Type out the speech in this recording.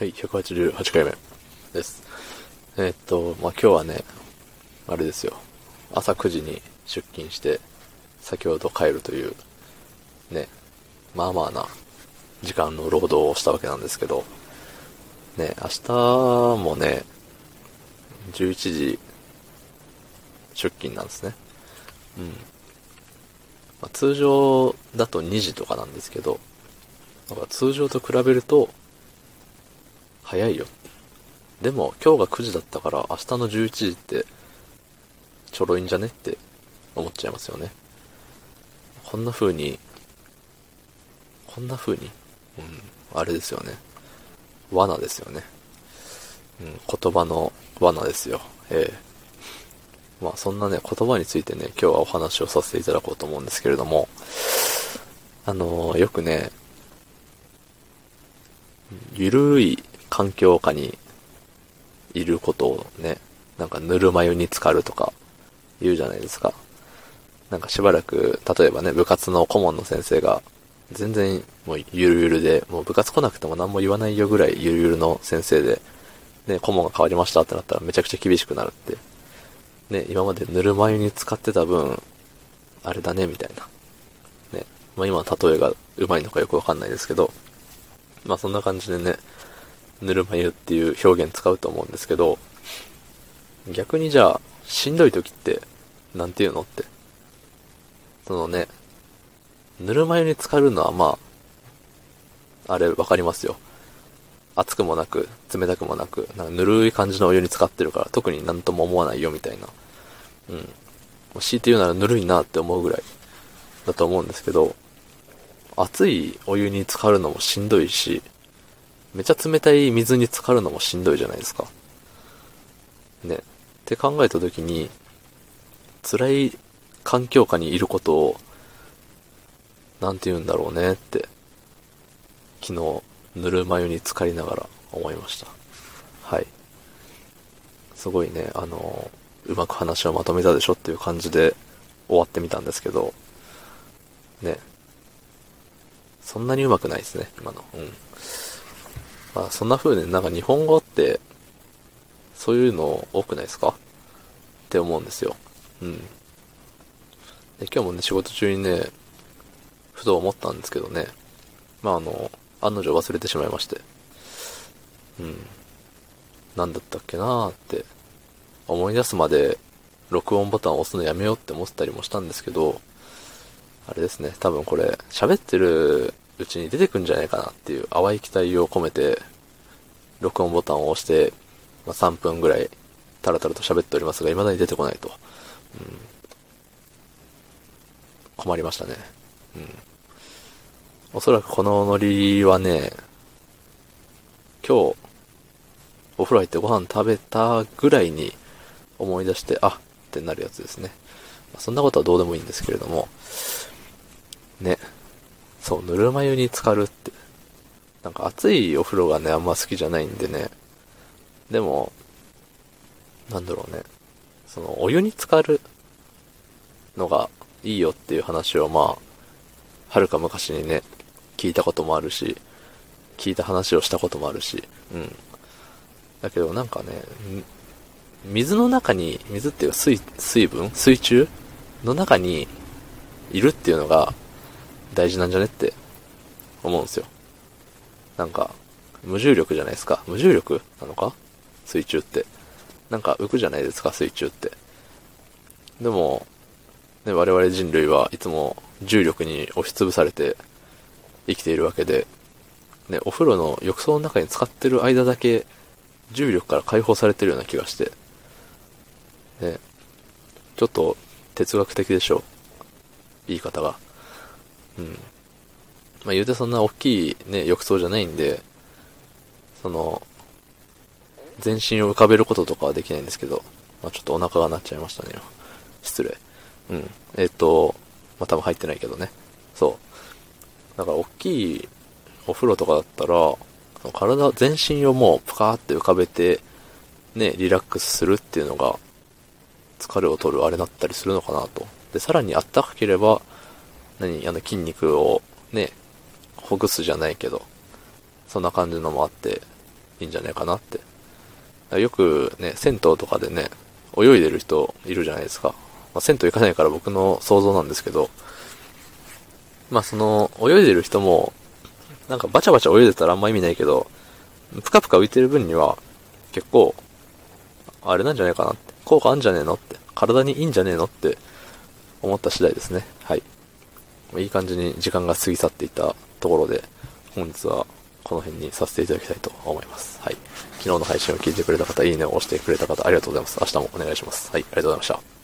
はい、188回目です。えーっと、まあ、今日はね、あれですよ。朝9時に出勤して、先ほど帰るという、ね、まあまあな時間の労働をしたわけなんですけど、ね、明日もね、11時出勤なんですね。うん。まあ、通常だと2時とかなんですけど、だから通常と比べると、早いよ。でも、今日が9時だったから、明日の11時って、ちょろいんじゃねって思っちゃいますよね。こんな風に、こんな風に、うん、あれですよね。罠ですよね。うん、言葉の罠ですよ。ええまあそんなね、言葉についてね、今日はお話をさせていただこうと思うんですけれども、あのーよくね、ゆるい環境下にいることをね、なんかぬるま湯に浸かるとか言うじゃないですか。なんかしばらく、例えばね、部活の顧問の先生が、全然もうゆるゆるで、もう部活来なくても何も言わないよぐらいゆるゆるの先生で、ね、顧問が変わりましたってなったらめちゃくちゃ厳しくなるって。ね、今までぬるま湯に使ってた分、あれだね、みたいな。ね。まあ今の例えがうまいのかよくわかんないですけど、まあそんな感じでね、ぬるま湯っていう表現使うと思うんですけど、逆にじゃあ、しんどい時って、なんて言うのって？そのね、ぬるま湯に浸かるのはまあ、あれわかりますよ。熱くもなく、冷たくもなく、なんかぬるい感じのお湯に浸かってるから、特になんとも思わないよみたいな。うん。もう強いて言うならぬるいなって思うぐらいだと思うんですけど、熱いお湯に浸かるのもしんどいし、めちゃ冷たい水に浸かるのもしんどいじゃないですか。ね。って考えたときに、辛い環境下にいることを、なんて言うんだろうねって、昨日、ぬるま湯に浸かりながら思いました。はい。すごいね、あの、うまく話をまとめたでしょっていう感じで終わってみたんですけど、ね。そんなにうまくないですね、今の。うん。まあ、そんな風になんか日本語って、そういうの多くないですか？って思うんですよ。うん。で今日もね、仕事中にね、ふと思ったんですけどね。まあ、あの、案の定忘れてしまいまして。うん。なんだったっけなーって、思い出すまで、録音ボタンを押すのやめようって思ってたりもしたんですけど、あれですね、多分これ、喋ってるうちに出てくんじゃないかなっていう淡い期待を込めて、録音ボタンを押して、まあ、3分ぐらい、タラタラと喋っておりますが、未だに出てこないと。うん、困りましたね。うん。おそらくこのノリはね、今日、お風呂入ってご飯食べたぐらいに思い出して、あってなるやつですね。まあそんなことはどうでもいいんですけれども、ね。そう、ぬるま湯に浸かるって。なんか暑いお風呂がね、あんま好きじゃないんでね。でも、なんだろうね。その、お湯に浸かるのがいいよっていう話をまあ、はるか昔にね、聞いたこともあるし、聞いた話をしたこともあるし、うん。だけどなんかね、水の中に、水っていうか水、水分？水中？の中にいるっていうのが大事なんじゃねって思うんですよ。なんか、無重力じゃないですか。無重力なのか？水中って。なんか浮くじゃないですか、水中って。でも、ね、我々人類はいつも重力に押しつぶされて生きているわけで、ね、お風呂の浴槽の中に使ってる間だけ重力から解放されてるような気がして、ね、ちょっと哲学的でしょ？う言い方が。うん。まあ言うてそんな大きいね、浴槽じゃないんで、その、全身を浮かべることとかはできないんですけど、まあちょっとお腹が鳴っちゃいましたね。失礼。うん。えっ、と、まあ多分入ってないけどね。そう。だから大きいお風呂とかだったら、体、全身をもうぷかーって浮かべて、ね、リラックスするっていうのが、疲れを取るあれだったりするのかなと。で、さらにあったかければ、何、あの筋肉をね、ほぐすじゃないけど、そんな感じのもあって、いいんじゃないかなって。よくね、銭湯とかでね、泳いでる人いるじゃないですか。まあ、銭湯行かないから僕の想像なんですけど、まあその、泳いでる人も、なんかバチャバチャ泳いでたらあんま意味ないけど、ぷかぷか浮いてる分には、結構、あれなんじゃないかなって、効果あんじゃねえのって、体にいいんじゃねえのって思った次第ですね。はい。いい感じに時間が過ぎ去っていたところで、本日はこの辺にさせていただきたいと思います。はい。昨日の配信を聞いてくれた方、いいねを押してくれた方、ありがとうございます。明日もお願いします。はい、ありがとうございました。